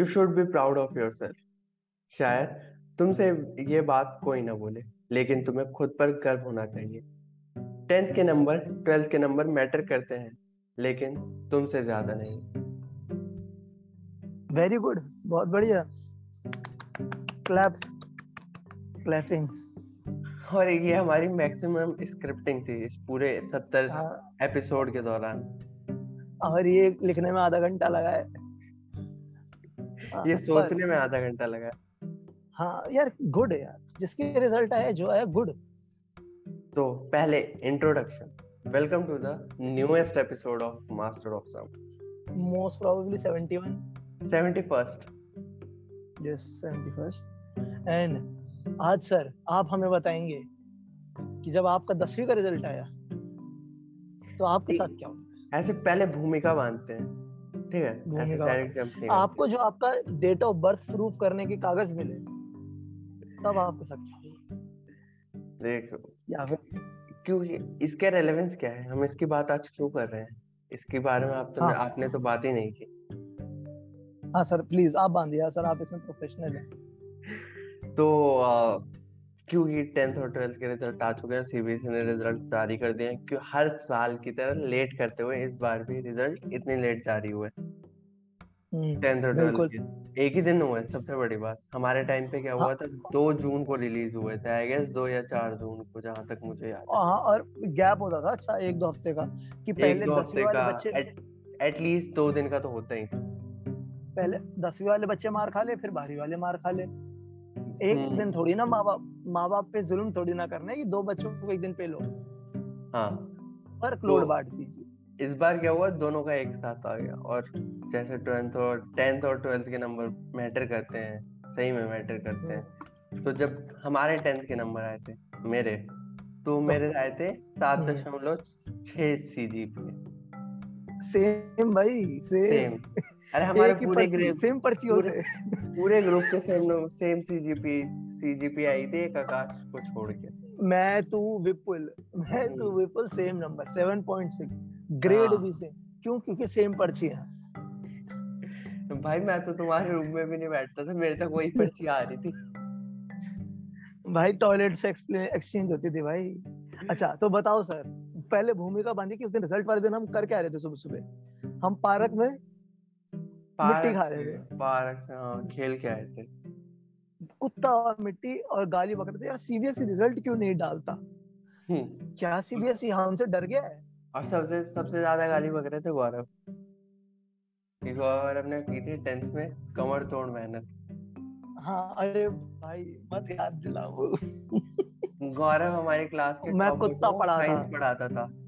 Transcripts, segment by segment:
You should be proud of yourself शायद तुमसे ये बात कोई ना बोले लेकिन तुम्हें खुद पर गर्व होना चाहिए। टेंथ के नंबर ट्वेल्थ के नंबर मैटर करते हैं लेकिन तुमसे ज़्यादा नहीं। वेरी गुड बहुत बढ़िया। क्लैप्स क्लैपिंग और ये हमारी मैक्सिमम स्क्रिप्टिंग थी इस पूरे सत्तर हाँ, एपिसोड के दौरान। और ये लिखने में आधा घंटा लगा है हाँ, ये सोचने में आधा घंटा लगा। हाँ यार गुड यार जिसके रिज़ल्ट आया जो है गुड। तो पहले introduction welcome to the newest episode of master of some most probably 71 seventy first yes 71st and आज सर आप हमें बताएँगे कि जब आपका दसवीं का रिज़ल्ट आया तो आपके साथ क्या हुआ ऐसे पहले भूमिका बांधते हैं। ठीक है आपको जो आपका डेट ऑफ़ बर्थ प्रूफ करने के कागज़ मिले तब आपके क्या देखो। या फिर क्यों इसका रेलेवेंस क्या है? हम इसकी बात आज क्यों कर रहे हैं? इसके बारे में आप तो हाँ। आपने तो बात ही नहीं की। हाँ सर प्लीज़ आप बांधिए सर आप इसमें प्रोफेशनल हैं। तो आ, क्योंकि टेंथ और ट्वेल्थ के रिज़ल्ट आ चुके हैं? सीबीएसई ने रिज़ल्ट जारी कर दिए हैं। क्यों हर साल की तरह लेट करते हुए इस बार भी रिज़ल्ट इतने लेट जारी हुए हम्म, टेंथ और ट्वेल्थ के। एक ही दिन हुए सबसे बड़ी बात। हमारे टाइम पे क्या हुआ हाँ। था? दो जून को रिलीज़ हुए थे आई गेस दो या चार जून को जहाँ तक मुझे याद है। और गैप होता था अच्छा एक दो हफ़्ते का कि पहले दसवीं वाले बच्चे एटलीस्ट दो दिन का तो होता ही। पहले दसवीं वाले बच्चे मार खा ले फिर बारहवीं वाले मार खा ले। एक हम्म। दिन थोड़ी ना माँ बाप माँ बाप पे जुल्म थोड़ी ना करना है कि दो बच्चों को एक दिन पे लो। हाँ। वर्क लोड तो- बांट दीजिए। इस बार क्या हुआ दोनों का एक साथ आ गया और जैसे ट्वेल्थ और टेंथ और ट्वेल्थ के नंबर मैटर करते हैं सही में मैटर करते हैं। तो जब हमारे टेंथ के नंबर आए थे मेरे तो मेरे आए थे सात हम्म। दशमलव छह सी जी पी। सेम भाई सेम। सेम। अरे हमारे पूरे ग्रुप सेम पर्चियों पूरे- से। पूरे ग्रुप के same same C G P C G P आई थी एक आकाश को छोड़ के। मैं तू विपुल मैं तू हम्म। Vipul same number 7.6 grade. भी सेम क्यों? क्योंकि सेम पर्ची है। भाई मैं तो तुम्हारे रूम में भी नहीं बैठता था मेरे तक वही पर्ची आ रही थी। भाई टॉयलेट से एक्सचेंज होती थी भाई। अच्छा तो बताओ सर पहले भूमिका बांधी कि उस दिन रिज़ल्ट वाले दिन हम कर क्या रहे थे सुबह सुबह हम पार्क में मिट्टी खा रहे थे। पार्क से हाँ खेल के आए थे। कुत्ता और मिट्टी और गाली थे यार सीबीएसई रिज़ल्ट क्यों नहीं डालता? हम्म। क्या सीबीएसई हमसे डर गया है? और सबसे सबसे ज़्यादा गाली बक रहे थे गौरव। गौरव ने की थी टेंथ में कमर तोड़ मेहनत। हाँ अरे भाई मत याद दिलाओ। गौरव हमारी क्लास के मैं कुत्ता पढ़ाता। पढ़ाता था।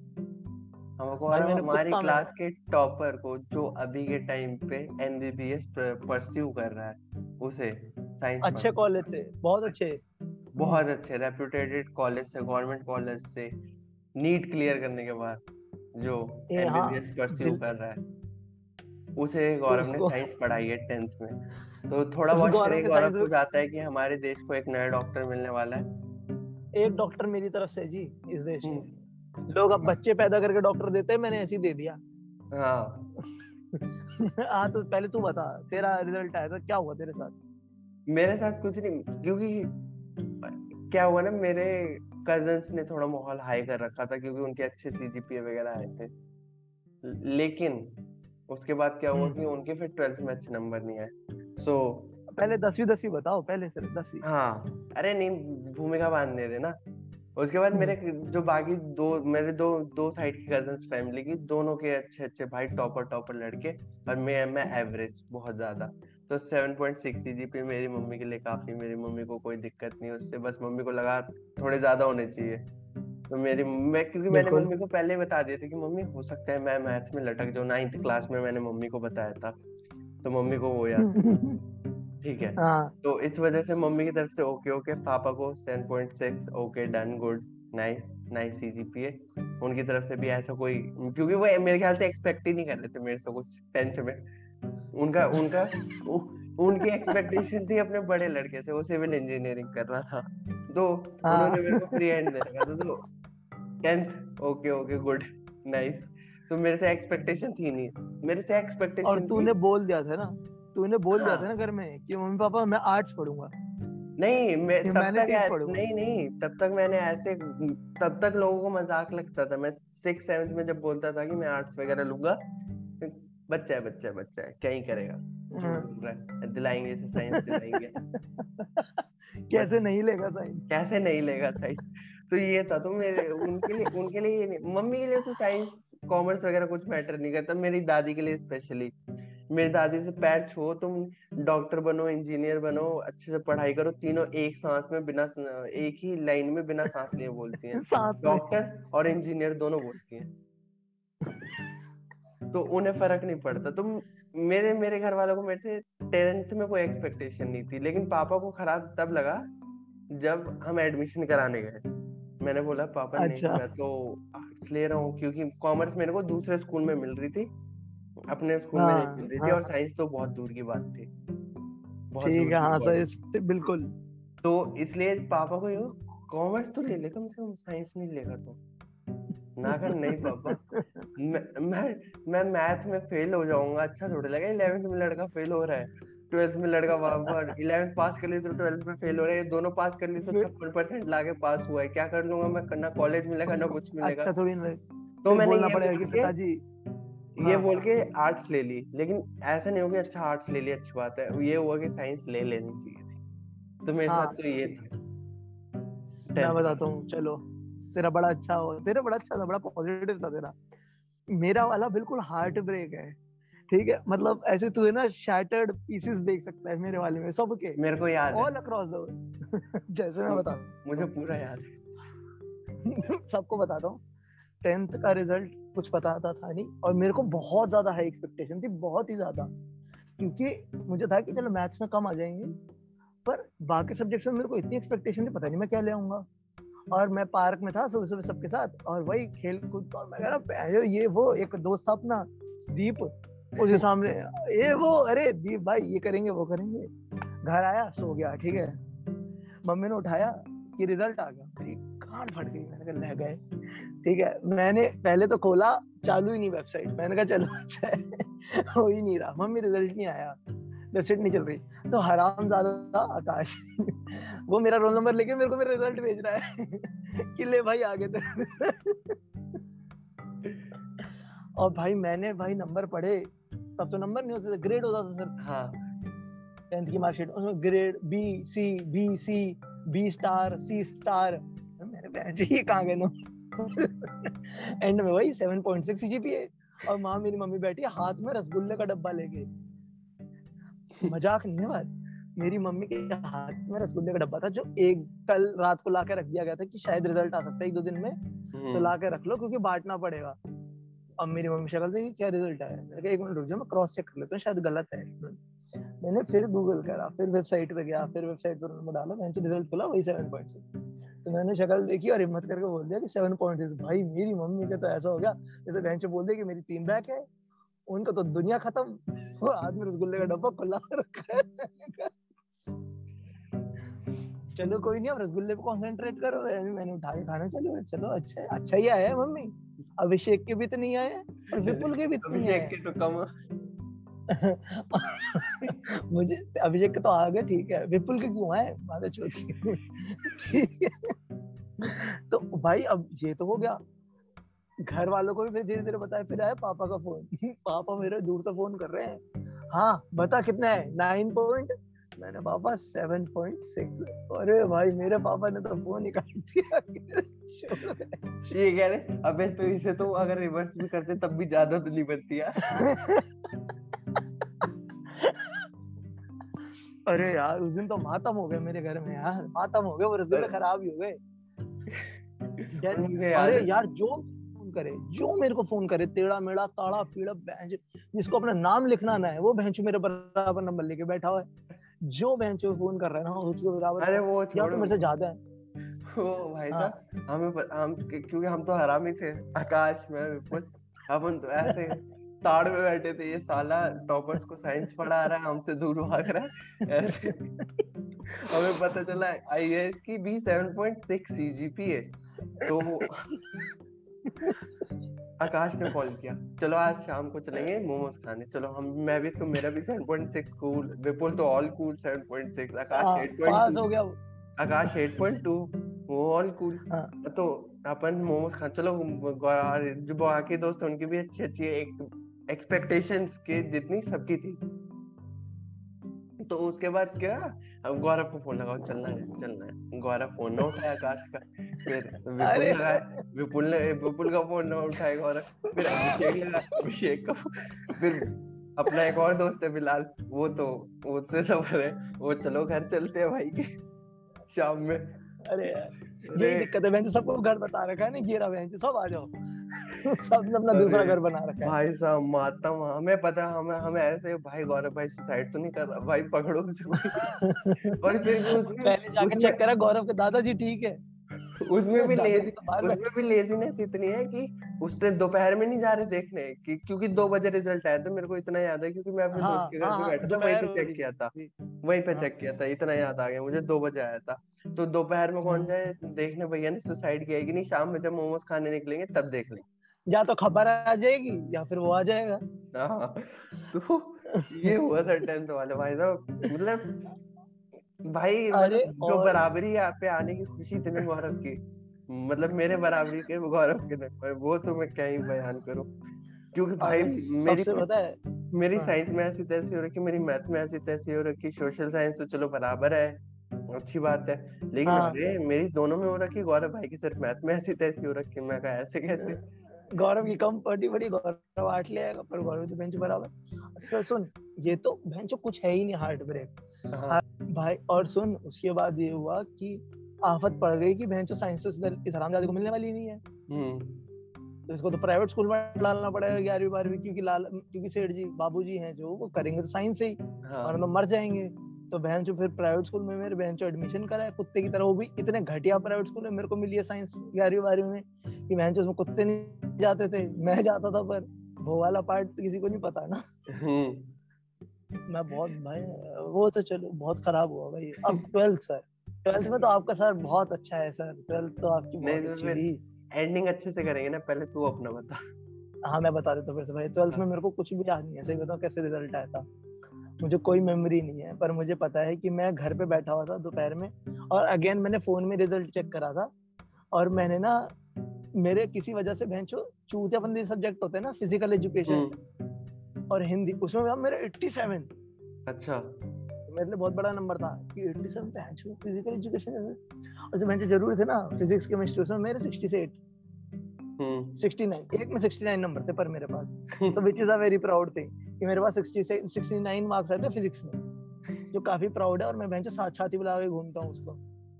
हम भाई गौरव मैंने हमारी क्लास के टॉपर को जो अभी के टाइम पे एमबीबीएस परस्यू कर रहा है उसे साइंस अच्छे कॉलेज से बहुत अच्छे। बहुत अच्छे रेप्यूटेटेड कॉलेज से गवर्नमेंट कॉलेज से नीट क्लियर करने के बाद जो हाँ, एमबीबीएस परस्यू कर रहा है उसे गौरव ने साइंस पढ़ाई है टेंथ में। तो थोड़ा बहुत गौरव को जाता है कि हमारे देश को एक नया डॉक्टर मिलने वाला है। एक डॉक्टर मेरी तरफ़ से जी इस देश हम्म। में। लोग अब बच्चे पैदा करके डॉक्टर देते हैं मैंने ऐसे ही दे दिया। हाँ। हाँ तो पहले तू बता तेरा रिज़ल्ट आया था क्या हुआ तेरे साथ? मेरे साथ कुछ नहीं क्योंकि क्या हुआ ना मेरे कजन्स ने थोड़ा माहौल हाई कर रखा था क्योंकि उनके अच्छे सीजीपीए वगैरह आए थे। लेकिन उसके बाद क्या हुआ हम्म। कि उनके फिर ट्वेल्थ में अच्छे नंबर नहीं आए। सो पहले दसवीं दसवीं बताओ पहले से दसवीं। हाँ। अरे नहीं भूमिका बांधने दे ना। उसके बाद मेरे जो बाकी दो मेरे दो दो साइड की कज़न फैमिली की दोनों के अच्छे अच्छे भाई टॉपर टॉपर लड़के और मैं मैं एवरेज बहुत ज़्यादा। तो 7.6 सीजीपी मेरी मम्मी के लिए काफ़ी मेरी मम्मी को कोई दिक्कत नहीं उससे बस मम्मी को लगा थोड़े ज़्यादा होने चाहिए। तो मेरी मैं क्योंकि मैंने मम्मी को पहले ही बता दिया था कि मम्मी हो सकता है मैं मैथ में लटक जाऊँ नाइन्थ क्लास में मैंने मम्मी को बताया था। तो मम्मी को वो याद ठीक है। हाँ। तो इस वजह से मम्मी की तरफ़ से ओके ओके। पापा को 7.6 okay done good nice nice CGPA उनकी तरफ़ से भी ऐसा कोई क्योंकि वो मेरे ख्याल से एक्सपेक्ट ही नहीं कर रहे थे मेरे से कुछ टेंथ में। उनका उनका उ, उनकी एक्सपेक्टेशन थी अपने बड़े लड़के से वो सिविल इंजीनियरिंग कर रहा था। तो। उन्होंने मेरे को फ्री हैंड दे रखा था तो tenth okay okay good nice. तो मेरे से एक्सपेक्टेशन थी नहीं मेरे से एक्सपेक्टेशन और तूने बोल दिया था ना। तूने बोल दिया हाँ। था ना घर में कि मम्मी पापा मैं आर्ट्स पढ़ूँगा। नहीं मैं तब तक। नहीं नहीं तब तक मैंने ऐसे तब तक लोगों को मज़ाक लगता था। मैं सिक्स सेवन्थ में जब बोलता था कि मैं आर्ट्स वगैरह लूँगा बच्चा है बच्चा है बच्चा है क्या ही करेगा? हाँ। है दिलाएँगे इसे साइंस दिलाएँगे। कैसे नहीं लेगा साइंस कैसे नहीं लेगा साइंस तो ये था तो मेरे उनके लिए उनके लिए मम्मी के लिए तो साइंस कॉमर्स वगैरह कुछ मैटर नहीं करता मेरी दादी के लिए स्पेशली मेरी दादी से पैर छो तुम डॉक्टर बनो इंजीनियर बनो अच्छे से पढ़ाई करो तीनों एक सांस में बिना एक ही लाइन में बिना सांस लिए बोलती हैं। डॉक्टर और इंजीनियर दोनों बोलती हैं। तो उन्हें फ़र्क नहीं पड़ता। तो मेरे मेरे घर वालों को मेरे से टेंथ में कोई एक्सपेक्टेशन नहीं थी लेकिन पापा को खराब तब लगा जब हम एडमिशन कराने गए। मैंने बोला पापा अच्छा। नहीं। मैं तो आर्ट्स ले रहा हूँ क्योंकि कॉमर्स मेरे को दूसरे स्कूल में मिल रही थी अपने स्कूल में हाँ, मिल रही थी। और साइंस तो बहुत दूर की बात थी। ठीक है हाँ सही बिल्कुल। तो इसलिए पापा को कॉमर्स तो ले ले कम से कम साइंस नहीं लेगा तो। ना कर नहीं पापा मैं मैं मैं मैथ में फेल हो जाऊँगा अच्छा थोड़ा लगा इलेवेंथ में लड़का फेल हो रहा है ट्वेल्थ में लड़का बार इलेवेंथ पास कर ली तो ट्वेल्थ में फेल हो रहा है दोनों पास कर ली तो छप्पन परसेंट लाके पास हुआ है क्या कर लूँगा मैं करना कॉलेज मिलेगा ना कुछ मिलेगा? अच्छा थोड़ी तो मैंने ये पिताजी ये हाँ। बोल के आर्ट्स ले ली लेकिन ऐसा नहीं हो गया अच्छा आर्ट्स ले ली अच्छी बात है। ये हुआ कि साइंस ले लेनी चाहिए थी। तो मेरे हाँ। साथ तो ये था। मैं बताता हूँ चलो। तेरा बड़ा अच्छा हो तेरा बड़ा अच्छा था बड़ा पॉजिटिव था तेरा। मेरा वाला बिल्कुल हार्ट ब्रेक है ठीक है? मतलब ऐसे तू है ना शैटर्ड पीसेस देख सकता है मेरे वाले में सबके। मेरे को याद ऑल अक्रॉस द जैसे मैं बता मुझे पूरा याद है। सबको बताता हूँ। टेंथ का रिज़ल्ट कुछ पता था, था नहीं और मेरे को बहुत ज़्यादा हाई एक्सपेक्टेशन थी बहुत ही ज़्यादा। क्योंकि मुझे था कि चलो मैथ्स में कम आ जाएँगे पर बाकी सब्जेक्ट्स में मेरे को इतनी एक्सपेक्टेशन थी पता नहीं मैं क्या ले आऊँगा। और मैं पार्क में था सुबह सुबह सबके साथ और वही खेल कूद और मैं कह रहा "भैंजो, ये वो एक दोस्त था अपना दीप उसके सामने ये वो अरे दीप भाई ये करेंगे वो करेंगे। घर आया सो गया ठीक है। मम्मी ने उठाया कि रिज़ल्ट आ गया मेरी कान फट गई मैंने कहा ले गए। ठीक है? मैंने पहले तो खोला चालू ही नहीं वेबसाइट मैंने कहा चलो अच्छा है. हो ही नहीं रहा। मम्मी रिज़ल्ट नहीं आया। वेबसाइट नहीं चल रही। तो हराम ज़्यादा आकाश। वो मेरा रोल नंबर लेके मेरे को मेरा रिज़ल्ट भेज रहा है। कि ले भाई आगे तेरा और भाई मैंने भाई नंबर पढ़े। तब तो नंबर नहीं होते थे। ग्रेड होता था सर हाँ। टेंथ की मार्कशीट उसमें grade B C B C B star C star मेरे बहन जी ये कहाँ गए नो एंड में वही 7.6 सीजीपीए और माँ मेरी मम्मी बैठी है हाथ में रसगुल्ले का डब्बा लेके। मज़ाक नहीं है बात। मेरी मम्मी के हाथ में रसगुल्ले का डब्बा था जो एक कल रात को लाके रख दिया गया था कि शायद रिज़ल्ट आ सकता है एक दो दिन में। तो हम्म, ला के रख लो क्योंकि बांटना पड़ेगा। अब मेरी मम्मी शक्ल देखी क्या रिज़ल्ट आया। मैंने कहा एक मिनट रुक जाओ मैं क्रॉस चेक कर लेता हूँ शायद गलत है। मैंने फिर गूगल करा फिर वेबसाइट पे गया फिर वेबसाइट पर नंबर डाला मैंने रिज़ल्ट खुला वही सेवन पॉइंट तो मैंने शक्ल देखी और हिम्मत करके बोल दिया कि सेवन पॉइंट भाई मेरी मम्मी का तो ऐसा हो गया। जैसे बहन से बोल दिया कि मेरी तीन बैक है उनका तो दुनिया खत्म। वो हाथ में रसगुल्ले का डब्बा खुला रखा है। चलो कोई नहीं अब रसगुल्ले पे कंसंट्रेट करो। मैंने उठा के खाना चलो चलो अच्छा अच्छा ही आया मम्मी। अभिषेक के भी तो नहीं आए और विपुल के भी तो नहीं आए तो कम मुझे अभिषेक के तो आ गए ठीक है। विपुल के क्यों आए? माता चौथी ठीक है। तो भाई अब ये तो हो गया। घर वालों को भी फिर धीरे धीरे बताया फिर आया पापा का फ़ोन। पापा मेरे दूर से फ़ोन कर रहे हैं। हाँ बता कितना है? नाइन पॉइंट मैंने पापा सेवन पॉइंट सिक्स अरे भाई मेरे पापा ने तो फ़ोन निकाल दिया। ये कह रहे अबे तो इसे तो अगर रिवर्स भी करते तब भी ज़्यादा तो नहीं बनती यार। अरे यार उस दिन तो मातम हो गए मेरे घर में यार। मातम हो गए वो रसगुल्ले खराब ही हो गए। अरे यार जो फ़ोन करे जो मेरे को फ़ोन करे टेढ़ा मेढ़ा काड़ा पीड़ा भैंस जिसको अपना नाम लिखना ना है वो भैंस मेरे बराबर नंबर लेके बैठा हुआ है जो भैंस फ़ोन कर रहा है ना उसको बराबर अरे वो या तो मेरे से ज़्यादा है। वो भाई हाँ। साहब हमें हम क्योंकि हम तो हरामी थे आकाश में विपुल अपन तो ऐसे ताड़ में बैठे थे ये साला टॉपर्स को साइंस पढ़ा रहा है हमसे दूर भाग रहा है। हमें पता चला आईएएस की भी 7.6 सीजीपीए तो आकाश ने कॉल किया। चलो आज शाम को चलेंगे मोमोज खाने। चलो हम मैं भी तो मेरा भी 7.6 कूल विपुल तो ऑल कूल 7.6 आकाश 8.2 हाँ, पास हो गया आकाश 8.2 वो ऑल कूल हाँ. तो अपन मोमोज खा चलो जो बाकी दोस्त उनकी भी अच्छी अच्छी एक एक्सपेक्टेशंस के जितनी सबकी थी। तो उसके बाद क्या? अब गौरव को फ़ोन लगाओ चलना है चलना है। गौरव फ़ोन ना उठाया आकाश का। फिर विपुल लगाया विपुल ने विपुल का फ़ोन ना उठाया गौरव। फिर अभिषेक लगा अभिषेक का फिर अपना एक और दोस्त है बिलाल वो तो उससे सफ़र है वो चलो घर चलते हैं भाई के शाम में। अरे यही दिक्कत है मैंने सबको घर बता रखा है ना गिरा बहन सब आ जाओ। सबने अपना दूसरा घर बना रखा है। भाई साहब माता हमें पता हमें हमें ऐसे भाई गौरव भाई सुसाइड तो नहीं कर रहा भाई पकड़ो उसे। और फिर पहले जाके चेक करा गौरव के दादाजी ठीक है। उसमें भी लेजी उसमें भी लेजीनेस इतनी है कि उसने दोपहर में नहीं जा रहे देखने कि क्योंकि दो बजे रिज़ल्ट आया था मेरे को इतना याद है क्योंकि मैं अपने हाँ, दोस्त के घर हाँ, पे बैठा था वहीं पे चेक किया था वहीं पे चेक किया था इतना याद आ गया मुझे दो बजे आया था। तो दोपहर में कौन। जाए देखने भैया ने सुसाइड किया कि नहीं शाम में जब मोमोज खाने निकलेंगे तब देख लेंगे या तो खबर आ जाएगी या फिर वो आ जाएगा। हाँ, तो ये हुआ था टेंथ वाले भाई साहब। मतलब भाई अरे मतलब जो बराबरी यहाँ पे आने की खुशी इतनी गौरव की मतलब मेरे बराबरी के गौरव के वो तो मैं क्या ही बयान करूँ। क्योंकि भाई मेरी पता है मेरी साइंस हाँ। में ऐसी तैसी हो रखी मेरी मैथ में ऐसी तैसी हो रखी सोशल साइंस तो चलो बराबर है अच्छी बात है। लेकिन हाँ। अरे मेरी दोनों में हो रखी गौरव भाई की सिर्फ़ मैथ में ऐसी तैसी हो रखी मैं कहा ऐसे कैसे? गौरव की कम पड़ी बड़ी गौरव आठ ले आएगा पर गौरव तो बेंच बराबर सर सुन ये तो बेंच कुछ है ही नहीं हार्ट ब्रेक हाँ। भाई और सुन उसके बाद ये हुआ कि आफत पड़ गई कि बेंच साइंस तो इस हरामजादे को मिलने वाली नहीं है हम्म। तो इसको तो प्राइवेट स्कूल में डालना पड़ेगा ग्यारहवीं बारहवीं क्योंकि लाल क्योंकि सेठ जी बाबू जी हैं जो वो करेंगे तो साइंस से ही हाँ। और मर जाएँगे तो बहन जो फिर प्राइवेट स्कूल में मेरे बहन जो एडमिशन करा है कुत्ते की तरह। वो भी इतने घटिया प्राइवेट स्कूल में मेरे को मिली है साइंस ग्यारहवीं बारहवीं में कि बहन उसमें कुत्ते नहीं जाते थे। मैं जाता था पर वो वाला पार्ट तो किसी को नहीं पता ना। हम्म। मैं बहुत भाई वो तो चलो बहुत खराब हुआ भाई। अब ट्वेल्थ सर ट्वेल्थ में तो आपका सर बहुत अच्छा है सर ट्वेल्थ तो आपकी बहुत अच्छी रही। एंडिंग अच्छे से करेंगे ना पहले तू अपना बता। हाँ मैं बता देता हूँ फिर से भाई। ट्वेल्थ में हाँ। मेरे को कुछ भी याद नहीं है सही बताऊँ कैसे रिज़ल्ट आया था। मुझे कोई मेमोरी नहीं है पर मुझे पता है कि मैं घर पे बैठा हुआ था दोपहर में और अगेन मैंने फ़ोन में रिज़ल्ट चेक करा था और मैंने ना मेरे किसी वजह से बहन चूतियाबंदी सब्जेक्ट होते हैं ना फ़िज़िकल एजुकेशन और हिंदी उसमें मेरा 87 अच्छा। मेरे लिए बहुत बड़ा नंबर था कि 87 पे फ़िज़िकल एजुकेशन और जो मैंने ज़रूरी थे ना फिजिक्स केमिस्ट्री उसमें मेरे 68 69 एक में 69 नंबर थे पर मेरे पास। So which is a very proud thing कि मेरे पास 60 69 मार्क्स आए थे फिजिक्स में जो काफ़ी प्राउड है और मैं बेंच साथ छाती बुला के घूमता हूँ उसको।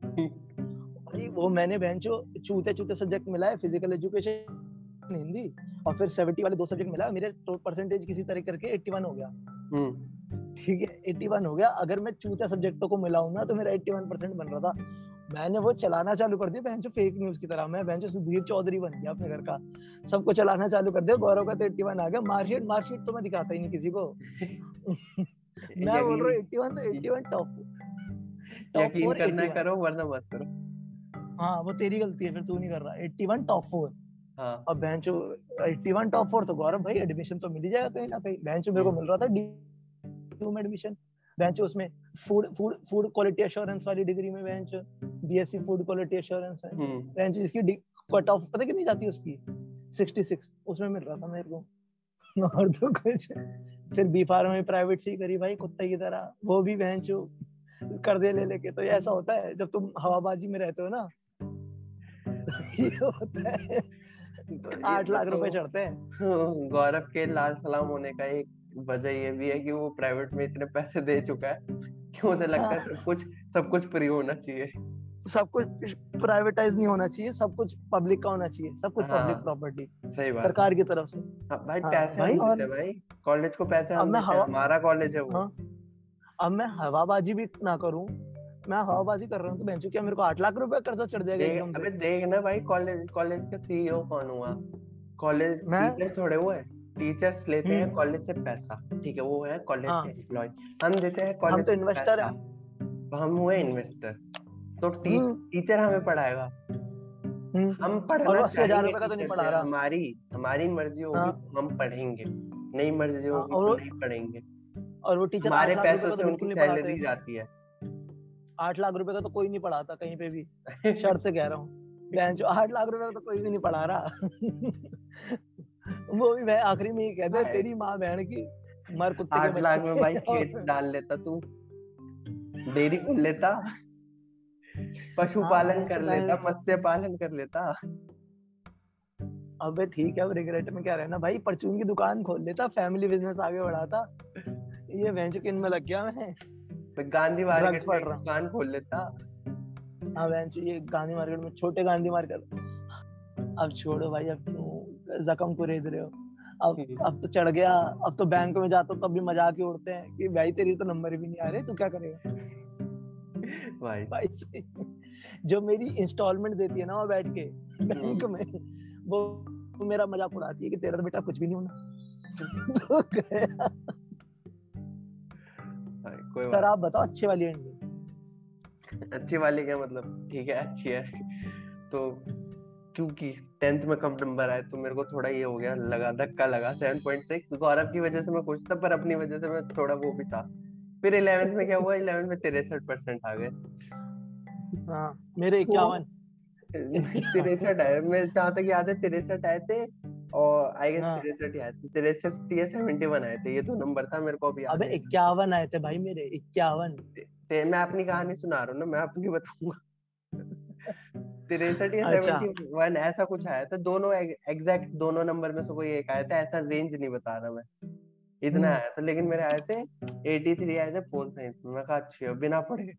भाई वो मैंने बेंच चूते चूते सब्जेक्ट मिला है फ़िज़िकल एजुकेशन हिंदी और फिर 70 वाले दो सब्जेक्ट मिला मेरे परसेंटेज किसी तरह करके 81 हो गया। हम्म। ठीक है 81 हो गया। अगर मैं चूते सब्जेक्टों को मिलाऊं ना तो मेरा 81 परसेंट बन रहा था। मैंने वो चलाना चालू कर दिया बहन फेक न्यूज़ की तरह मैं बहन सुधीर चौधरी बन गया अपने घर का सबको चलाना चालू कर दिया गौरव का तो एट्टी वन आ गया मार्कशीट मार्कशीट तो मैं दिखाता ही नहीं किसी को। मैं बोल रहा हूँ एट्टी वन तो एट्टी वन टॉप यकीन करना करो वरना मत करो। हाँ वो तेरी गलती है फिर तू नहीं कर रहा। एट्टी वन टॉप फोर हाँ। अब बहन चो एट्टी वन टॉप फोर तो गौरव भाई एडमिशन तो मिल ही जाएगा कहीं ना कहीं। बहन मेरे को हम्म। मिल रहा था डी एडमिशन बेंच उसमें food food food quality assurance वाली डिग्री में बेंच बीएससी फ़ूड क्वालिटी एश्योरेंस है। बेंच इसकी कट ऑफ़ पता कितनी जाती है उसकी? 66 उसमें मिल रहा था मेरे को। और तो कुछ। फिर बी फार्म में प्राइवेट से ही करी भाई कुत्ते की तरह। वो भी बेंच कर दे ले लेके। तो ऐसा होता है जब तुम हवाबाजी में रहते हो ना। ये होता है। तो आठ लाख रुपए तो चढ़ते हैं। गौरव के लाल सलाम होने का एक वजह ये भी है कि वो प्राइवेट में इतने पैसे दे चुका है कि उसे लगता है हाँ। सब कुछ सब कुछ फ्री होना चाहिए। सब कुछ प्राइवेटाइज नहीं होना चाहिए सब कुछ पब्लिक का होना चाहिए सब कुछ पब्लिक हाँ। प्रॉपर्टी सही बात। सरकार की तरफ़ से। हाँ, भाई हाँ, पैसे भाई और भाई। कॉलेज को पैसे हम हमारा कॉलेज है वो। हाँ, अब मैं हवाबाजी भी ना करूँ मैं हवाबाजी कर रहा हूँ तो बेंचो क्या मेरे को आठ लाख रुपए कर्जा चढ़ जाएगा एकदम अबे देख ना भाई कॉलेज कॉलेज का सीईओ कौन हुआ? कॉलेज टीचर थोड़े हुए। टीचर्स लेते हैं कॉलेज हम्म। से पैसा ठीक है वो है कॉलेज हाँ. के एम्प्लॉय हम देते हैं कॉलेज हम तो इन्वेस्टर है। हम हुए इन्वेस्टर तो टी, टीचर हम्म। हमें पढ़ाएगा। हम्म, हम पढ़ना तो नहीं पढ़ा रहा। हमारी हमारी मर्ज़ी होगी हाँ। हम पढ़ेंगे। नहीं मर्ज़ी हाँ, होगी तो नहीं पढ़ेंगे। और वो टीचर हमारे पैसों का से तो उनकी सैलरी जाती है। आठ लाख रुपए का तो कोई नहीं पढ़ाता कहीं पे भी। शर्त कह रहा हूँ। आठ लाख रुपए का तो कोई भी नहीं पढ़ा रहा। वो भी मैं आखिरी में ही कहते हैं, तेरी माँ बहन की मर कुत्ते के आठ लाख में भाई खेत डाल लेता तू। डेयरी खोल लेता। हाँ पशुपालन कर लेता मत्स्य पालन कर लेता। अबे ठीक है अब रिग्रेट में क्या रहना? भाई परचून की दुकान खोल लेता फैमिली बिज़नेस आगे बढ़ाता। ये बहन किन में लग गया मैं। मैं गांधी मार्केट में हूँ। दुकान खोल लेता। हाँ चो ये गांधी मार्केट में छोटे गांधी मार्केट। अब छोड़ो भाई अब क्यों? जख्म को रेद रहे हो। अब अब तो चढ़ गया अब तो बैंक में जाता तब भी मज़ाक ही उड़ते हैं कि भाई तेरी तो नंबर भी नहीं आ रहे तू क्या करेगा? भाई। भाई जो मेरी इंस्टॉलमेंट देती है ना वहाँ बैठ के बैंक हम्म में वो वो मेरा मज़ाक उड़ाती है कि तेरा तो बेटा कुछ भी नहीं होना। तो गया। कोई सर आप बताओ अच्छी वाली एंडिंग अच्छी वाली क्या मतलब? ठीक है अच्छी है। तो क्योंकि टेंथ में कम नंबर आए तो मेरे को थोड़ा ये हो गया लगा धक्का लगा 7.6 गौरव की वजह से मैं खुश था पर अपनी वजह से मैं थोड़ा वो भी था। फिर 11th में क्या हुआ? 11th में तिरसठ परसेंट आ गए। हाँ मेरे तो इक्यावन। तिरसठ आए। मैं जहाँ तक याद है तिरसठ आए थे और आई गेस हाँ। तिरसठ आए थे। तिरसठ या सेवेंटी वन आए थे। ये तो नंबर था मेरे को अभी अबे इक्यावन आए थे भाई मेरे इक्यावन। मैं अपनी कहानी सुना रहा हूँ ना मैं अपनी बताऊँगा। तिरसठ या सेवेंटी वन ऐसा कुछ आया था। दोनों एग्जैक्ट दोनों नंबर में से कोई एक आया था ऐसा रेंज नहीं बता रहा मैं। इतना हम्म। आया था लेकिन मेरे आए थे 83 आए थे पोल साइंस में। मैं कहा अच्छे बिना पढ़े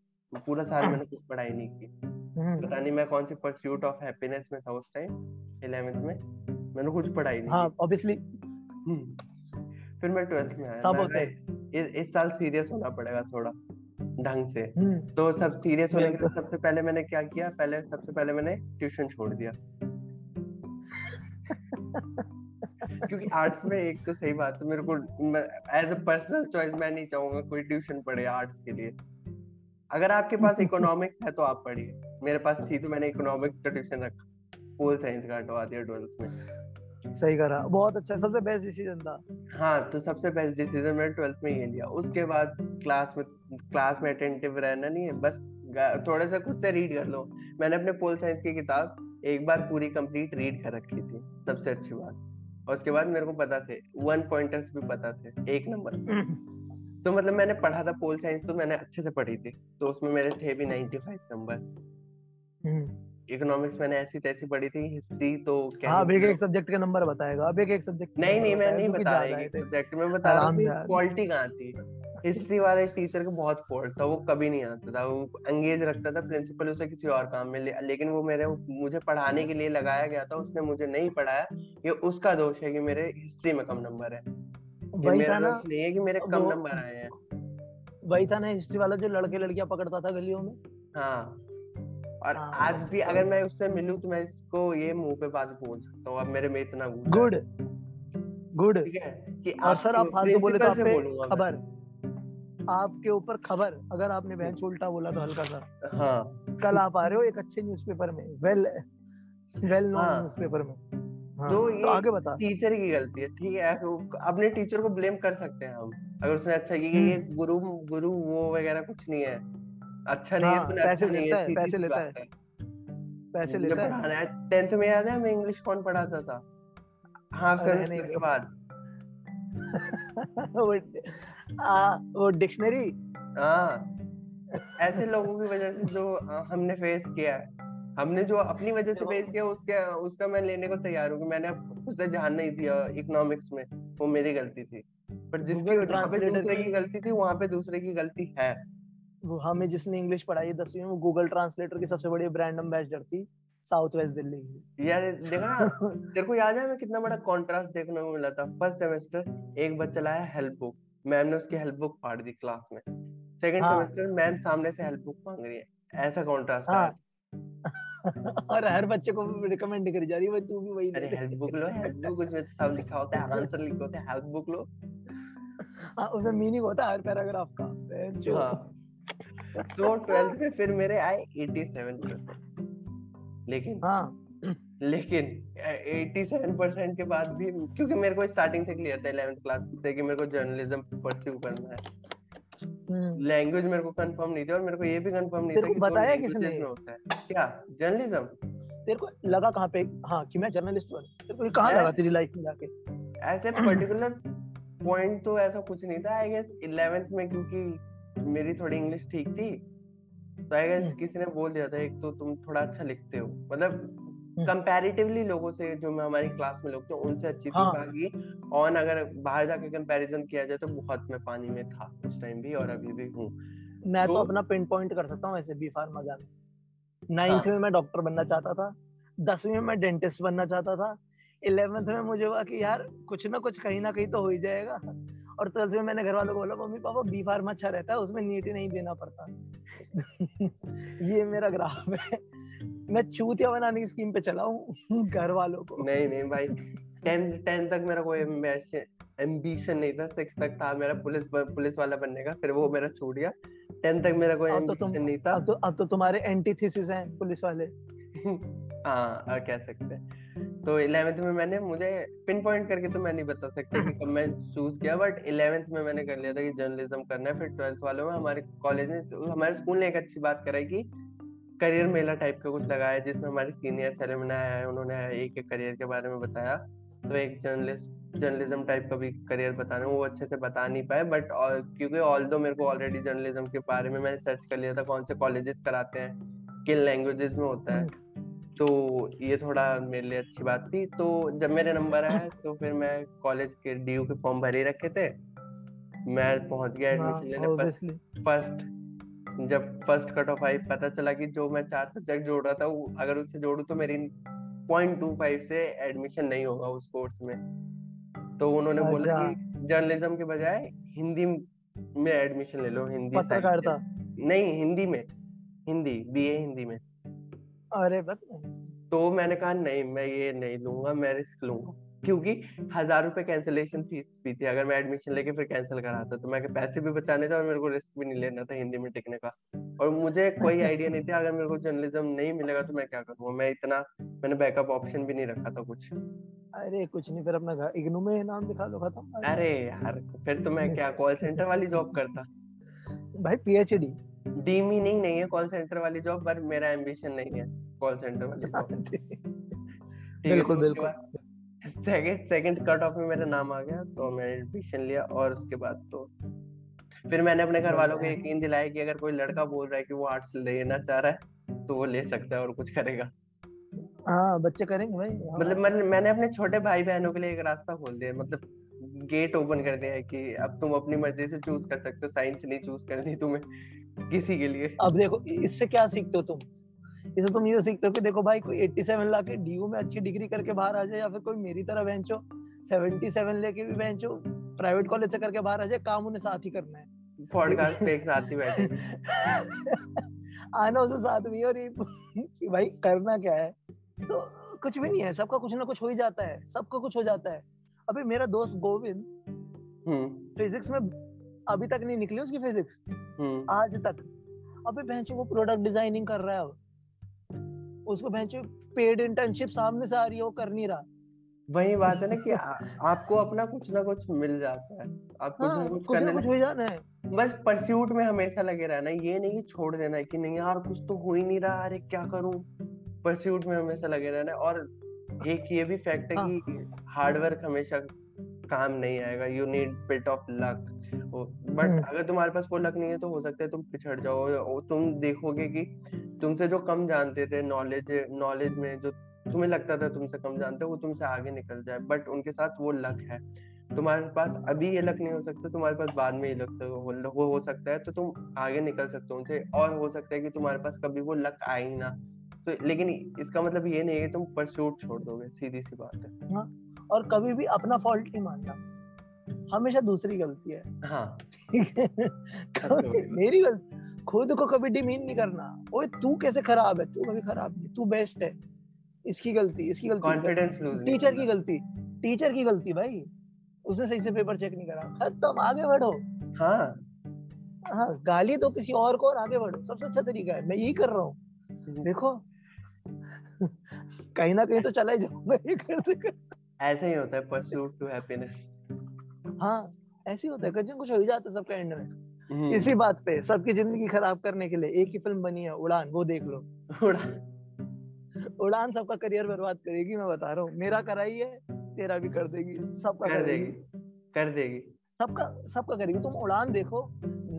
पूरा साल मैंने कुछ पढ़ाई नहीं की। हम्म। पता नहीं मैं कौन सी परस्यूट ऑफ़ हैप्पीनेस में था उस टाइम 11th में। मैंने कुछ पढ़ाई नहीं हाँ ऑब्वियसली हम्म। फिर मैं ट्वेल्थ में आया। सब होते हैं। इस साल सीरियस होना पड़ेगा थोड़ा। ढंग से। हम्म। तो सब सीरियस होने के लिए सबसे पहले मैंने क्या किया पहले सबसे पहले मैंने ट्यूशन छोड़ दिया। क्योंकि आर्ट्स में एक तो सही बात है मेरे को एज अ पर्सनल चॉइस मैं नहीं चाहूँगा कोई ट्यूशन पढ़े आर्ट्स के लिए। अगर आपके पास इकोनॉमिक्स है तो आप पढ़िए। मेरे पास थी तो मैंने इकोनॉमिक्स का ट्यूशन रखा पोल साइंस का हटवा दिया ट्वेल्थ में। सही करा। बहुत अच्छा सबसे बेस्ट डिसीज़न था। हाँ तो सबसे बेस्ट डिसीज़न मैंने ट्वेल्थ में ये लिया। उसके बाद क्लास में क्लास में अटेंटिव रहना नहीं है बस थोड़ा सा खुद से रीड कर लो। मैंने अपने पोल साइंस की किताब एक बार पूरी कंप्लीट रीड कर रखी थी सबसे अच्छी बात। और उसके बाद मेरे को पता थे वन पॉइंटर्स भी पता थे एक नंबर। तो मतलब मैंने पढ़ा था पोल साइंस तो मैंने अच्छे से पढ़ी थी। तो उसमें मेरे थे भी 95 नंबर इकोनॉमिक्स मैंने ऐसी तैसी पढ़ी थी हिस्ट्री तो क्या हाँ अब एक एक सब्जेक्ट के नंबर बताएगा अब एक एक सब्जेक्ट नहीं नहीं मैं नहीं बता रहा एक सब्जेक्ट में बता रहा हूँ क्वालिटी कहाँ थी। हिस्ट्री वाले टीचर का बहुत फॉल्ट था वो कभी नहीं आता था वो अंगेज रखता था प्रिंसिपल उसे किसी और काम में ले, लेकिन वो मेरे मुझे पढ़ाने के लिए लगाया गया था उसने मुझे नहीं पढ़ाया ये उसका दोष है कि मेरे हिस्ट्री में कम नंबर है। ये मेरा था ना दोष नहीं है कि मेरे कम नंबर आए हैं। वही था ना हिस्ट्री वाला जो लड़के लड़कियाँ पकड़ता था गलियों में। हाँ। और हाँ आज भी अगर मैं उससे मिलूं तो मैं इसको ये मुँह पे बात बोल सकता हूँ अब मेरे में इतना गुड। गुड। ठीक है? कि और सर आप फालतू बोले तो आप पे खबर आपके ऊपर खबर अगर आपने बेंच उल्टा बोला तो हल्का सा। हाँ। कल आप आ रहे हो एक अच्छे न्यूज़पेपर में वेल वेल नोन न्यूज़पेपर में। हाँ तो तो ये आगे बता। टीचर की गलती है ठीक है? अपने टीचर को ब्लेम कर सकते हैं हम अगर उसने अच्छा किया ये हम्म। गुरु गुरु वो वगैरह कुछ नहीं है। अच्छा नहीं है हाँ तूने पैसे लेता है है पैसे लेता है। पैसे लेता है। पढ़ाना है। टेंथ में याद है हमें इंग्लिश कौन पढ़ाता था? हाफ़ रहने सेमेस्टर के बाद। वो आ, वो डिक्शनरी? हाँ। ऐसे लोगों की वजह से जो हमने फेस किया है। हमने जो अपनी वजह से फेस किया उसके उसका मैं लेने को तैयार हूँ कि मैंने खुद से ध्यान नहीं दिया इकोनॉमिक्स में वो मेरी गलती थी। पर जिसकी जहाँ पे दूसरे की गलती थी वहाँ पे दूसरे की गलती है। वो हमें जिसने इंग्लिश पढ़ाई है दसवीं में वो गूगल ट्रांसलेटर की सबसे बड़ी ब्रांड एम्बेसडर थी साउथ वेस्ट दिल्ली की। यार देखा ना तेरे को याद है हमें कितना बड़ा कॉन्ट्रास्ट देखने को मिला था? फ़र्स्ट सेमेस्टर एक बच्चा लाया हेल्प बुक मैम ने उसकी हेल्प बुक फाड़ दी क्लास में। सेकंड हाँ। सेमेस्टर मैम सामने से हेल्प बुक मांग रही है। ऐसा कॉन्ट्रास्ट हाँ। और हर बच्चे को रिकमेंड करी जा रही है तू भी वही अरे हेल्प बुक लो हेल्प बुक उसमें सब लिखा होता है आंसर लिखे होते हैं हेल्प बुक लो। हाँ उसमें मीनिंग होता है हर पैराग्राफ का। हाँ। तो ट्वेल्थ में फिर मेरे आए 87 परसेंट लेकिन हाँ। लेकिन 87 परसेंट के बाद भी क्योंकि मेरे को स्टार्टिंग से क्लियर था 11th क्लास से कि मेरे को जर्नलिज्म परस्यू करना है। लैंग्वेज मेरे को कंफर्म नहीं थी और मेरे को ये भी कंफर्म नहीं था कि बताया किसने? होता है। क्या? जर्नलिज्म तेरे को लगा कहाँ पे? हाँ कि मैं जर्नलिस्ट बन तेरे को कहाँ लगा तेरी लाइफ में जाके? ऐसे पर्टिकुलर पॉइंट तो ऐसा कुछ नहीं था आई गेस 11th में क्योंकि मेरी थोड़ी इंग्लिश ठीक थी तो आई गेस किसी ने बोल दिया था एक तो तुम थोड़ा अच्छा लिखते हो मतलब कंपैरेटिवली। लोगों से जो मैं हमारी क्लास में लोग थे उनसे अच्छी हाँ. थी. बाकी ऑन अगर बाहर जाके कंपैरिजन किया जाए तो बहुत मैं पानी में था उस टाइम भी और अभी भी हूँ मैं तो, तो अपना पिन पॉइंट कर सकता हूँ ऐसे बी फार्मा जाने नाइन्थ हाँ. में मैं डॉक्टर बनना चाहता था दसवीं में मैं डेंटिस्ट बनना चाहता था इलेवेंथ में मुझे हुआ कि यार कुछ ना कुछ कहीं ना कहीं तो हो ही जाएगा और ट्वेल्थ में मैंने घर वालों को बोला मम्मी पापा बी फार्मा अच्छा रहता है उसमें नीट नहीं देना पड़ता। ये मेरा ग्राफ है। मैं चूतिया बनाने की स्कीम पे चला हूँ घर वालों को। नहीं नहीं भाई टेंथ टेंथ तक मेरा कोई एम्बिशन नहीं था सिक्स तक था मेरा पुलिस पुलिस वाला बनने का फिर वो मेरा छूट गया। टेंथ तक मेरा कोई एम्बिशन तो नहीं था। अब तो अब तो तुम्हारे एंटीथेसिस हैं पुलिस वाले। हाँ कह सकते हैं। तो इलेवेंथ में मैंने, मुझे पिन पॉइंट करके तो मैं नहीं बता सकता कि कब मैं चूज़ किया बट इलेवेंथ में मैंने कर लिया था कि जर्नलिज्म करना है, फिर ट्वेल्थ वालों में हमारे कॉलेज ने, हमारे स्कूल ने एक अच्छी बात कराई कि करियर मेला टाइप का कुछ लगाया, जिसमें हमारे सीनियर सेरेमना आया उन्होंने एक एक करियर के बारे में बताया। तो एक जर्नलिस्ट जर्नलिज्म टाइप का भी करियर बताना, वो अच्छे से बता नहीं पाए बट क्योंकि ऑल दो मेरे को ऑलरेडी जर्नलिज्म के बारे में मैंने सर्च कर लिया था, कौन से कॉलेजेस कराते हैं, किन लैंग्वेजेस में होता है। तो ये थोड़ा मेरे लिए अच्छी बात थी। तो जब मेरे नंबर आया तो फिर मैं कॉलेज के डीयू के फॉर्म भरे रखे थे। मैं पहुँच गया एडमिशन लेने फ़र्स्ट जब फ़र्स्ट कट ऑफ़ आई पता चला कि जो मैं चार सब्जेक्ट जोड़ रहा था वो अगर उससे जोड़ू तो मेरी पॉइंट टू फाइव से एडमिशन नहीं होगा उस कोर्स में। तो उन्होंने बोला अच्छा। कि जर्नलिज्म के बजाय हिंदी में एडमिशन ले लो हिंदी पत्रकारिता। नहीं हिंदी में हिंदी बीए हिंदी में। अरे बस तो मैंने कहा नहीं मैं ये नहीं लूँगा मैं रिस्क लूँगा। क्योंकि हज़ार रुपए कैंसिलेशन फ़ीस भी थी अगर मैं एडमिशन लेके फिर कैंसिल कराता तो मैं पैसे भी बचाने थे और मेरे को रिस्क भी नहीं लेना था हिंदी में टिकने का। और मुझे कोई आइडिया नहीं था अगर मेरे को जर्नलिज्म नहीं मिलेगा तो मैं क्या करूँगा मैं इतना मैंने बैकअप ऑप्शन भी नहीं रखा था कुछ। अरे कुछ नहीं फिर अपना इग्नू में नाम लिखा लो खत्म। अरे यार फिर तो मैं क्या कॉल सेंटर वाली जॉब करता। भाई पीएचडी डी मीनिंग नहीं है कॉल सेंटर वाली जॉब पर मेरा एम्बिशन नहीं है कॉल सेंटर वाली जॉब बिल्कुल बिल्कुल। सेकंड सेकंड कट ऑफ़ में मेरा नाम आ गया तो मैंने एडमिशन लिया और उसके बाद तो फिर मैंने अपने घर वालों को यकीन दिलाया कि अगर कोई लड़का बोल रहा है कि वो आर्ट्स लेना चाह रहा है तो वो ले सकता है और कुछ करेगा। हाँ बच्चे करेंगे भाई। हाँ। मतलब मैं, मैंने अपने छोटे भाई बहनों के लिए एक रास्ता खोल दिया मतलब गेट ओपन कर दिया है कि अब तुम अपनी मर्ज़ी से चूज़ कर सकते हो साइंस नहीं चूज़ करनी तुम्हें किसी के लिए। अब देखो इससे क्या सीखते हो तुम? इसे तुम ये सीखते हो कि देखो भाई कोई 87 ला के डीयू में अच्छी डिग्री करके बाहर आ जाए या फिर कोई मेरी तरह बेंचो 77 लेके भी बेंचो प्राइवेट कॉलेज से करके बाहर आ जाए काम उन्हें साथ ही करना है। पॉडकास्ट पे एक साथ ही बैठे आना उसे साथ में और कि भाई करना क्या है? तो कुछ भी नहीं है सबका कुछ ना कुछ हो ही जाता है सबका कुछ हो जाता है। अभी मेरा दोस्त गोविंद फिजिक्स हम्म। में अभी तक नहीं निकली उसकी फिजिक्स हम्म। आज तक। अभी बेंचो वो प्रोडक्ट डिज़ाइनिंग कर रहा है उसको पेड इंटर्नशिप सामने से आ रही है वो कर नहीं रहा। वही बात है ना कि आ, आपको अपना कुछ ना कुछ मिल जाता है। आप कुछ हाँ, ना कुछ, कुछ ना कुछ हो जाना है। बस परस्यूट में हमेशा लगे रहना ये नहीं कि छोड़ देना है कि नहीं यार कुछ तो हो ही नहीं रहा। अरे क्या करूँ? परस्यूट में हमेशा लगे रहना है। और एक ये भी फैक्ट है हाँ. कि हार्डवर्क हमेशा काम नहीं आएगा you need bit of luck but अगर तुम्हारे पास वो लक नहीं है तो हो सकता है तुम पिछड़ जाओ तुम देखोगे कि तुमसे जो कम जानते थे नॉलेज नॉलेज में जो तुम्हें लगता था तुमसे कम जानते वो तुमसे आगे निकल जाए बट उनके साथ वो लक है। तुम्हारे पास अभी ये लक नहीं हो सकता तुम्हारे पास बाद में ये लक वो हो सकता है तो तुम आगे निकल सकते हो उनसे और हो सकता है कि तुम्हारे पास कभी वो लक आए ही ना। तो लेकिन इसका मतलब ये नहीं है तुम परस्यूट छोड़ दोगे सीधी सी बात है। हाँ, और कभी भी अपना फॉल्ट नहीं मानना। हमेशा दूसरी गलती है। हाँ। मेरी गलती खुद को कभी डिमीन नहीं करना। ओए तू कैसे खराब है? तू कभी खराब नहीं तू बेस्ट है। इसकी गलती इसकी गलती कॉन्फिडेंस टीचर की गलती। टीचर की गलती भाई। उसने सही से पेपर चेक नहीं करा। खत्म आगे बढ़ो। हाँ। हाँ गाली दो किसी और को और आगे बढ़ो। सबसे अच्छा तरीका है। मैं यही कर रहा हूँ। हम्म। देखो कहीं ना कहीं तो चला ही जाऊँगा ये करते करते। ऐसे ही होता है परस्यूट टू हैप्पीनेस हाँ ऐसे ही होता है कुछ ना कुछ हो ही जाता है सबका एंड में। हम्म। इसी बात पे सबकी ज़िंदगी खराब करने के लिए एक ही फ़िल्म बनी है उड़ान वो देख लो। उड़ान। उड़ान सबका करियर बर्बाद करेगी मैं बता रहा हूँ। मेरा कराई है तेरा भी कर देगी सबका कर देगी। कर देगी। सबका सबका करेगी। तुम उड़ान देखो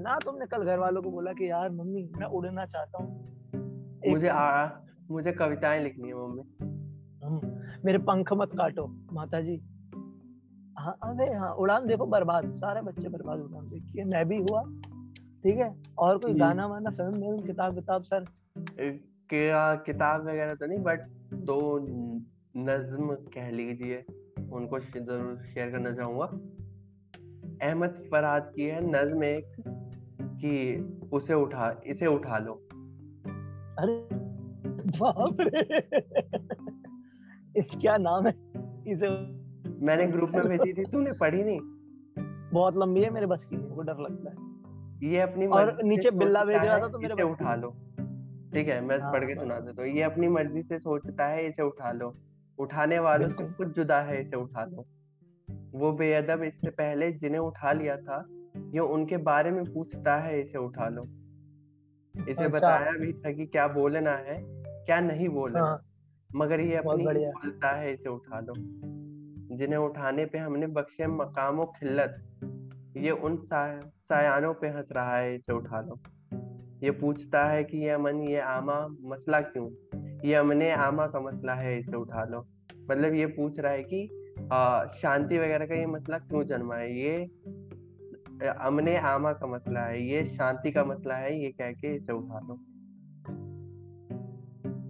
ना तुमने कल घर वालों को बोला कि यार मम्मी मैं उड़ना चाहता हूँ। मुझे आ मुझे कविताएँ लिखनी है मम्मी। मेरे पंख मत काटो माता जी हाँ अबे हाँ उड़ान देखो बर्बाद सारे बच्चे बर्बाद उड़ान देखिए मैं भी हुआ ठीक है? और कोई हम्म। गाना वाना फ़िल्म में किताब किताब सर? क्या किताब वगैरह तो नहीं बट दो नज्म कह लीजिए उनको ज़रूर शेयर करना चाहूँगा। अहमद फरहाद की है नज्म एक कि उसे उठा इसे उठा लो। अरे बाप रे क्या नाम है? इसे मैंने ग्रुप में भेजी थी तूने पढ़ी नहीं। बहुत लंबी है मेरे बस की मुझको डर लगता है। ये अपनी और नीचे बिल्ला भेज रहा है, था तो मेरे बस उठा लो। ठीक है मैं हाँ, पढ़ के हाँ। सुना देता हूँ। ये अपनी मर्ज़ी से सोचता है इसे उठा लो। उठाने वालों से कुछ जुदा है इसे उठा लो। वो बेअदब इससे पहले जिन्हें उठा लिया था ये उनके बारे में पूछता है इसे उठा लो। इसे अच्छा। बताया भी था कि क्या बोलना है क्या नहीं बोलना हाँ। मगर ये अपनी बोलता है इसे उठा लो जिन्हें उठाने पे हमने बख्शे मकामो खिल्लत ये उन सायानों पे हंस रहा है इसे उठा लो ये पूछता है कि ये अमन ये आमा मसला क्यों? ये अमने आमा का मसला है इसे उठा लो मतलब ये पूछ रहा है कि शांति वगैरह का ये मसला क्यों जन्मा है? ये अमने आमा का मसला है ये शांति का मसला है ये कह के इसे उठा लो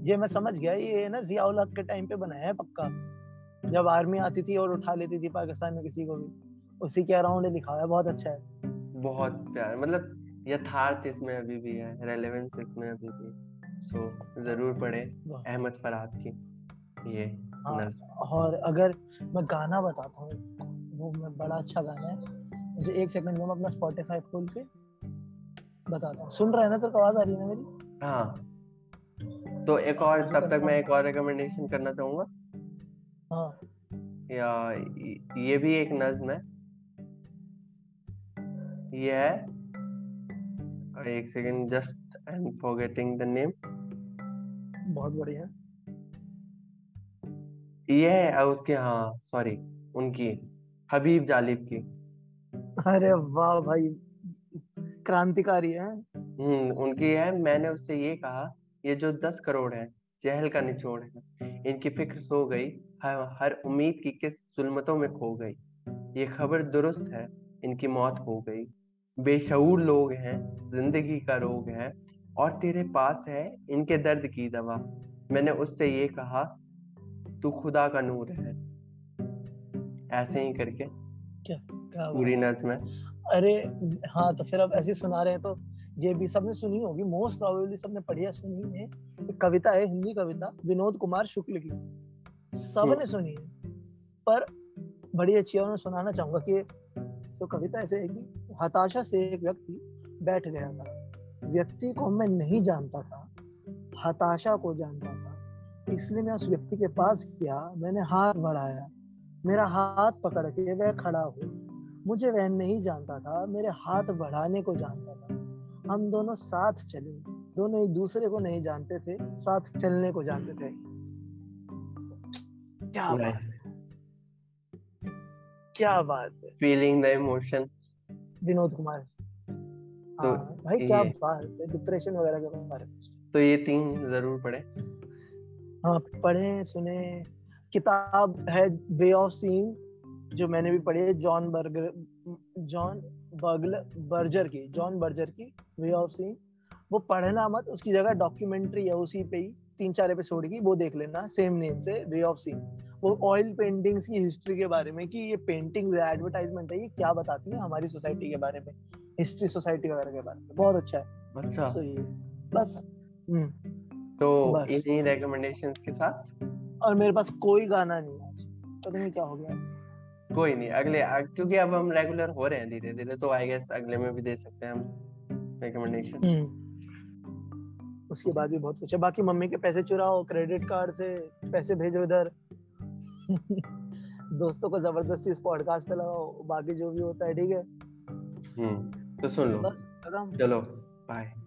ये मैं समझ गया ये ना जियाउल हक के टाइम पे बनाया है पक्का। जब आर्मी आती थी और उठा लेती थी पाकिस्तान में किसी को भी उसी के अराउंड लिखा है बहुत अच्छा है। बहुत प्यार मतलब यथार्थ इसमें अभी भी है रेलेवेंस इसमें अभी भी सो ज़रूर पढ़े अहमद फरहाद की ये हाँ और अगर मैं गाना बताता हूँ वो मैं बड़ा अच्छा गाना है। मुझे एक सेकंड में मैं अपना स्पॉटिफाई खोल के बताता हूँ। सुन रहा है ना तेरे को आवाज़ आ रही है ना मेरी? हाँ। तो एक और तब तक मैं एक और रिकमेंडेशन करना चाहूँगा। हाँ। या ये भी एक नज्म है। ये है एक second just I am forgetting the name बहुत बढ़िया। ये है उसके हाँ सॉरी उनकी हबीब जालिब की। अरे वाह भाई क्रांतिकारी है। हम्म उनकी है मैंने उससे ये कहा ये जो दस करोड़ है जहल का निचोड़ है इनकी फ़िक्र सो गई हर, हर उम्मीद की किस जुल्मतों में खो गई। ये खबर दुरुस्त है इनकी मौत हो गई। बेशूर लोग हैं ज़िंदगी का रोग है और तेरे पास है इनके दर्द की दवा। मैंने उससे ये कहा तू खुदा का नूर है। ऐसे ही करके क्या पूरी नज्म है अरे हाँ तो फिर अब ऐसे सुना रहे हैं तो ये भी सबने सुनी होगी मोस्ट प्रोबेबली सबने पढ़ी है सुनी है। एक कविता है हिंदी कविता विनोद कुमार शुक्ल की। सबने सुनी है पर बड़ी अच्छी है मैं सुनाना चाहूँगा कि सो कविता ऐसे है कि हताशा से एक व्यक्ति बैठ गया था। व्यक्ति को मैं नहीं जानता था हताशा को जानता था। इसलिए मैं उस व्यक्ति के पास गया मैंने हाथ बढ़ाया मेरा हाथ पकड़ के वह खड़ा हुआ। मुझे वह नहीं जानता था मेरे हाथ बढ़ाने को जानता था। हम दोनों साथ चले दोनों एक दूसरे को नहीं जानते थे साथ चलने को जानते थे। क्या बात है। क्या बात है। Feeling the emotion Vinod Kumar. तो हाँ भाई क्या बात है डिप्रेशन वगैरह के बारे में। तो ये तीन ज़रूर पढ़े। हाँ पढ़े सुने। किताब है वे ऑफ़ सीइंग जो मैंने भी पढ़ी है John Berger John Bergal Berger की जॉन बर्जर की वे ऑफ़ सीइंग वो पढ़ना मत उसकी जगह डॉक्यूमेंट्री है उसी पे ही तीन चार एपिसोड की वो देख लेना सेम नेम से वे ऑफ़ सीइंग वो ऑयल पेंटिंग्स की हिस्ट्री के बारे में कि ये पेंटिंग एडवर्टाइजमेंट है ये क्या बताती है हमारी सोसाइटी के बारे में हिस्ट्री सोसाइटी वगैरह के बारे में। बहुत अच्छा है। अच्छा। सो ये बस। हम्म। तो। इन्हीं रिकमेंडेशंस के साथ? और मेरे पास कोई गाना नहीं है आज। पता नहीं क्या हो गया। कोई नहीं अगले क्योंकि अब हम रेगुलर हो रहे हैं धीरे धीरे तो आई गेस अगले में भी दे सकते हैं हम रिकमेंडेशन हम्म। उसके बाद भी बहुत कुछ है बाकी मम्मी के पैसे चुराओ क्रेडिट कार्ड से पैसे भेजो इधर। दोस्तों को ज़बरदस्ती इस पॉडकास्ट पे लगाओ बाकी जो भी होता है ठीक है? हम्म तो सुन लो। बस चलो बाय